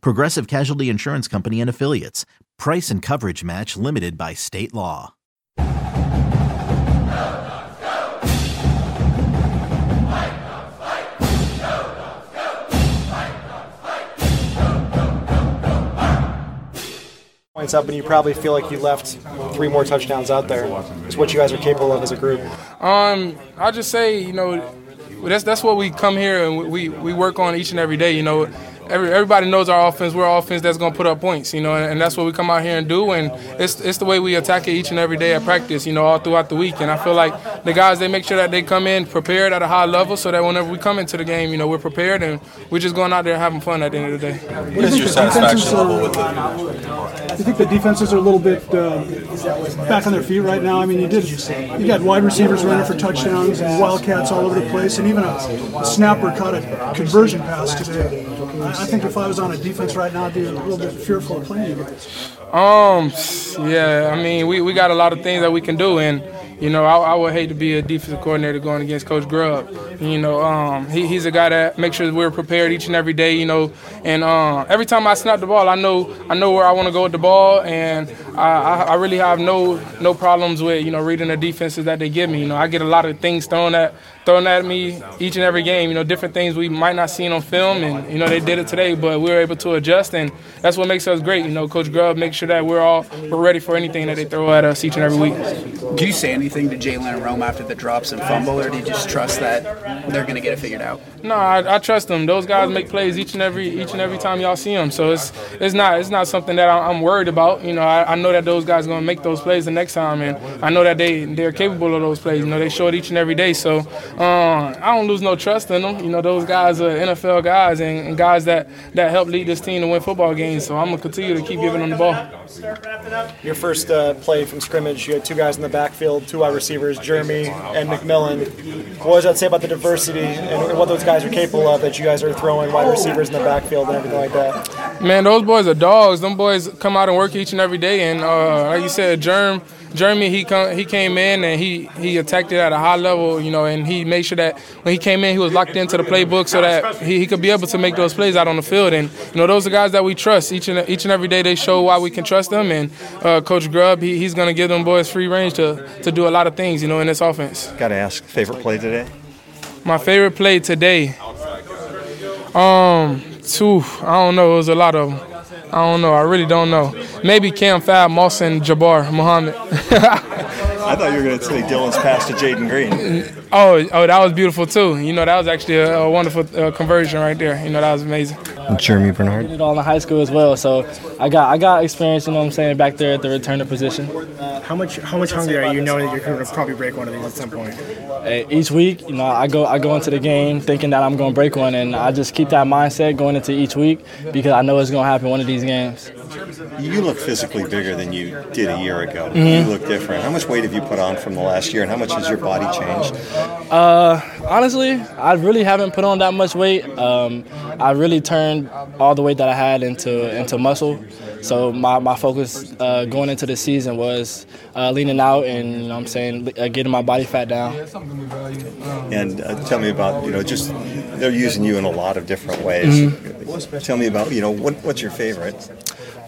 Progressive Casualty Insurance Company and Affiliates. Price and coverage match limited by state law. points up, and you probably feel like you left three more touchdowns out there. It's what you guys are capable of as a group. Um, I'll just say, you know, that's that's what we come here and we, we work on each and every day. You know, every, everybody knows our offense. We're an offense that's going to put up points, you know, and, and, that's what we come out here and do. And it's it's the way we attack it each and every day at practice, you know, all throughout the week. And I feel like the guys they make sure that they come in prepared at a high level, so that whenever we come into the game, you know, we're prepared and we're just going out there having fun at the end of the day. What is your satisfaction level with it? I think the defenses are a little bit uh, back on their feet right now. I mean, you did you got wide receivers running for touchdowns and wildcats all over the place, and even a, a snapper caught a conversion pass today. I, think if I was on a defense right now, I'd be a little bit fearful of playing you guys. Um, yeah, I mean, we, we got a lot of things that we can do, and you know, I, I, would hate to be a defensive coordinator going against Coach Grubb. You know, um, he, he's a guy that makes sure we're prepared each and every day. You know, and uh, every time I snap the ball, I know I know where I want to go with the ball, and I, I, really have no no problems with you know reading the defenses that they give me. You know, I get a lot of things thrown at thrown at me each and every game. You know, different things we might not see on film, and you know they did it today, but we were able to adjust, and that's what makes us great. You know, Coach Grubb makes sure that we're all we're ready for anything that they throw at us each and every week. Do you say anything to Jalen and Rome after the drops and fumble, or do you just trust that they're going to get it figured out? No, I, I, trust them. Those guys make plays each and every each and every time y'all see them. So it's it's not it's not something that I'm worried about. You know, I, I know that those guys are going to make those plays the next time, and I know that they they're capable of those plays. You know, they show it each and every day. So uh, I don't lose no trust in them. You know, those guys are NFL guys and, and guys that that help lead this team to win football games. So I'm gonna continue to keep giving them the ball. Your first uh, play from scrimmage, you had two guys in the backfield, two wide receivers, Germie and McMillan. What does that say about the diversity and what those guys are capable of that you guys are throwing wide receivers in the backfield and everything like that? Man, those boys are dogs. Them boys come out and work each and every day. And uh, like you said, Germ, Germie, he come, he came in and he he attacked it at a high level, you know, and he made sure that when he came in, he was locked into the playbook so that he, he could be able to make those plays out on the field. And you know, those are guys that we trust. Each and each and every day, they show why we can trust them. And uh, Coach Grubb, he, he's going to give them boys free range to to do a lot of things, you know, in this offense. Got to ask, favorite play today? My favorite play today. Um, two. I don't know. It was a lot of them. I don't know. I really don't know. Maybe Cam Fab, Moss, and Jabbar Muhammad. I thought you were going to say Dylan's pass to Jaden Green. Oh, oh, that was beautiful too. You know, that was actually a, a wonderful uh, conversion right there. You know, that was amazing. Germie Bernard. I did it all in high school as well, so I got I got experience. You know, what I'm saying back there at the returner position. How much how much hungry are you knowing that you're going to probably break one of these at some point? Each week, you know, I go I go into the game thinking that I'm going to break one, and I just keep that mindset going into each week because I know it's going to happen one of these games. You look physically bigger than you did a year ago. Mm-hmm. You look different. How much weight have you put on from the last year, and how much has your body changed? Uh, honestly, I really haven't put on that much weight. Um, I really turned all the weight that I had into into muscle. So my, my focus uh, going into the season was uh, leaning out and you know I'm saying uh, getting my body fat down. And uh, tell me about you know just they're using you in a lot of different ways. Mm-hmm. Tell me about you know what, what's your favorite?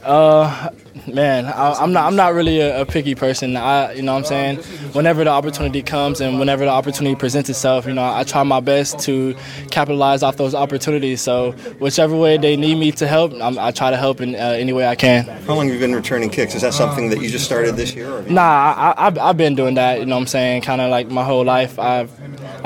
Uh, man, I, am not. I'm not really a, a, picky person. I, you know, what I'm saying, whenever the opportunity comes and whenever the opportunity presents itself, you know, I try my best to capitalize off those opportunities. So, whichever way they need me to help, I'm, i try to help in uh, any way I can. How long have you been returning kicks? Is that something that you just started this year? Or nah, I, I, I've been doing that. You know, what I'm saying, kind of like my whole life. I've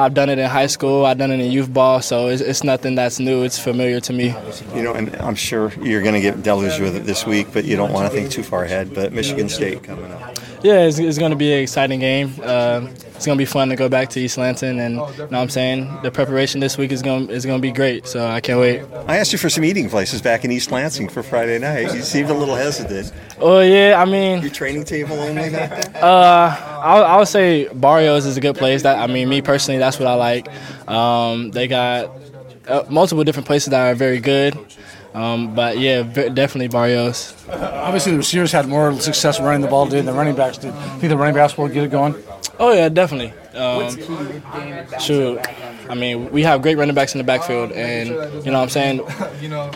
I've done it in high school. I've done it in youth ball. So it's, it's nothing that's new. It's familiar to me. You know, and I'm sure you're going to get deluged with it this week, but you don't want to think too far ahead. But Michigan State coming up. Yeah, it's, it's going to be an exciting game. Uh, it's going to be fun to go back to East Lansing, and you know what I'm saying the preparation this week is going is going to be great. So I can't wait. I asked you for some eating places back in East Lansing for Friday night. You seemed a little hesitant. Oh yeah, I mean, Your training table only back there? uh, I, I would say Barrios is a good place. That I mean, me personally, that's what I like. Um, they got uh, multiple different places that are very good. Um, but yeah, definitely Barrios. Obviously, the receivers had more success running the ball than the running backs did. Think the running backs will get it going? Oh yeah, definitely. Um, shoot, I mean, we have great running backs in the backfield, and you know what I'm saying.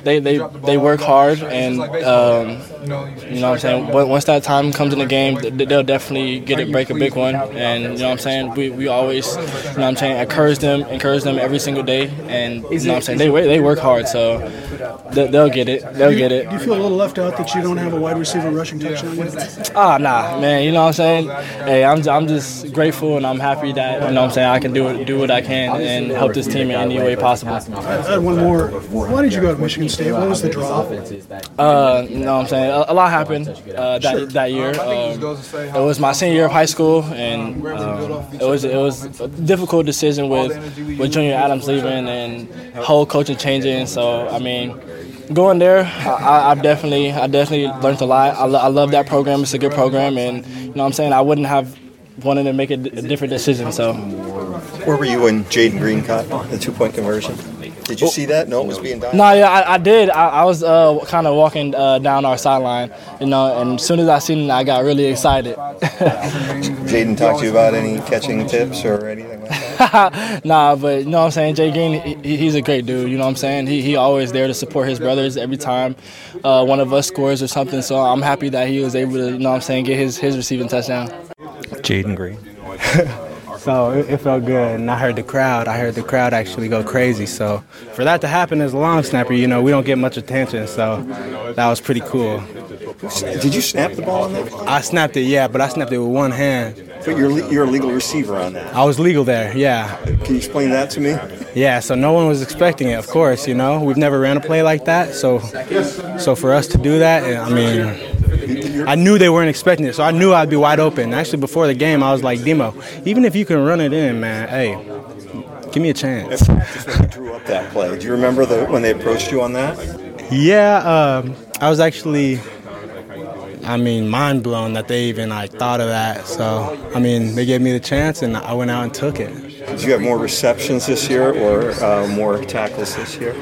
They they they work hard, and um, you know what I'm saying. Once once that time comes in the game, they'll definitely get it, break a big one, and you know what I'm saying. We, we always, you know what I'm saying, encourage them, encourage them every single day, and you know what I'm saying. They they work hard, so they- they'll get it. They'll get it. Do you feel a little left out that you don't have a wide receiver rushing touchdown yet? Ah, nah, man. You know what I'm saying? Hey, I'm, I'm just grateful and I'm happy that you know what I'm saying I can do it, do what I can and help this team in any way possible. I had one more. Why did you go to Michigan State? What was the draw? Uh, you know what I'm saying? A, a lot happened uh, that that year. Um, it was my senior year of high school, and um, it was it was a difficult decision with with Junior Adams leaving and whole coaching changing. So I mean. Going there, I, I've definitely, I definitely learned a lot. I, lo- I love that program. It's a good program, and you know what I'm saying. I wouldn't have wanted to make a, d- a different decision. So Where were you when Jaden Green caught the two point conversion? Did you see that? No, it was being done. No, yeah, I, I did. I, I was uh, kind of walking uh, down our sideline, you know, and as soon as I seen it, I got really excited. Jaden talked to you about any catching tips or anything? nah, but you know what I'm saying? Jay Green, he, he's a great dude. You know what I'm saying? He he always there to support his brothers every time uh, one of us scores or something. So I'm happy that he was able to, you know what I'm saying, get his his receiving touchdown. Jaden Green. So it, it felt good, and I heard the crowd. I heard the crowd actually go crazy. So for that to happen as a long snapper, you know, we don't get much attention. So that was pretty cool. Did you snap the ball on that? I snapped it, yeah, but I snapped it with one hand. But you're le- you're a legal receiver on that. I was legal there, yeah, Can you explain that to me? yeah. So no one was expecting it. Of course, you know, we've never ran a play like that. So, so for us to do that, I mean, I knew they weren't expecting it, so I knew I'd be wide open. Actually, before the game, I was like, Demo, even if you can run it in, man, hey, give me a chance. Just when you drew up that play. Do you remember the when they approached you on that? Yeah, um, I was actually, I mean, mind blown that they even like thought of that. So, I mean, they gave me the chance, and I went out and took it. Did you have more receptions this year or uh, more tackles this year?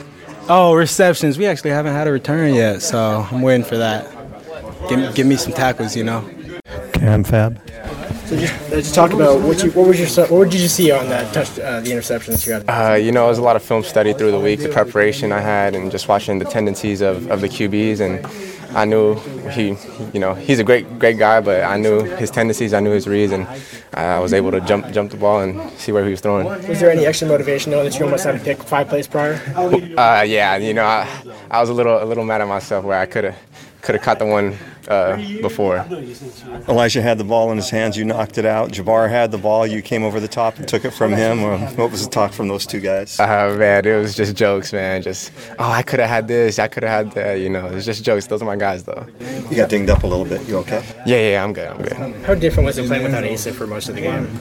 Oh, receptions. We actually haven't had a return yet, so I'm waiting for that. Give, me- give me some tackles, you know. Cam Fab. So just let's talk about what you what was your what did you see on that touch uh, the interception that you had? Uh, you know, it was a lot of film study through the week, the preparation I had, and just watching the tendencies of, of the QBs. And I knew he, you know, he's a great great guy, but I knew his tendencies, I knew his reads, and I was able to jump jump the ball and see where he was throwing. Was there any extra motivation knowing that you almost had to pick five plays prior? Uh, yeah, you know, I, I was a little a little mad at myself where I could have could have caught the one uh, before. Elijah had the ball in his hands. You knocked it out. Jabbar had the ball. You came over the top and took it from him. Or what was the talk from those two guys? Uh, man, it was just jokes, man. Just oh, I could have had this, I could have had that. You know, it's just jokes. Those are my guys, though. You got dinged up a little bit. You okay? Yeah, yeah, I'm good. I'm good. How different was it playing without Asa for most of the game?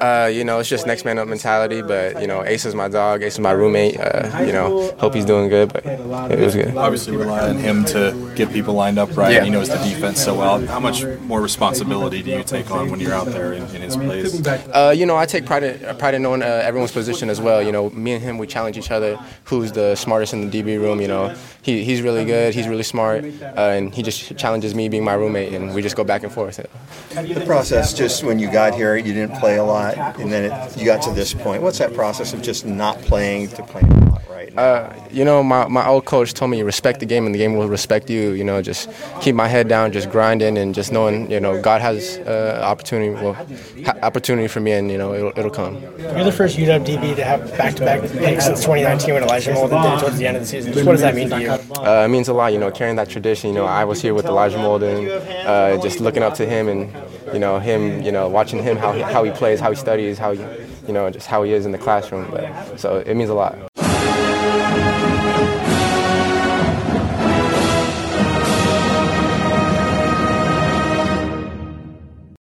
Uh, you know, it's just next man up mentality. But you know, Ace is my dog. Ace is my roommate. Uh, you know, hope he's doing good. But it was good. Obviously, rely on him to get people lined up right. Yeah. He knows the defense so well. How much more responsibility do you take on when you're out there in, in his plays? Uh, you know, I take pride in, pride in knowing uh, everyone's position as well. You know, me and him, we challenge each other. Who's the smartest in the DB room? You know, he, he's really good. He's really smart, uh, and he just challenges me being my roommate, and we just go back and forth. The process, just when you got here, you didn't play a lot, and then it, you got to this point. What's that process of just not playing to playing a lot right now? Uh, you know, my, my old coach told me respect the game, and the game will respect you. You know, just keep my head down, just grinding, and just knowing, you know, God has uh, opportunity, well, ha- opportunity for me, and you know, it'll, it'll come. You're the first UW DB to have back-to-back picks since 2019 when Elijah Molden did it towards the end of the season. Just what does that mean to you? Uh, it means a lot, you know, carrying that tradition. You know, I was here with Elijah Molden, uh, just looking up to him and, you know, him, you know, watching him how he, how he plays, how he studies, how he, you know, just how he is in the classroom. But so it means a lot.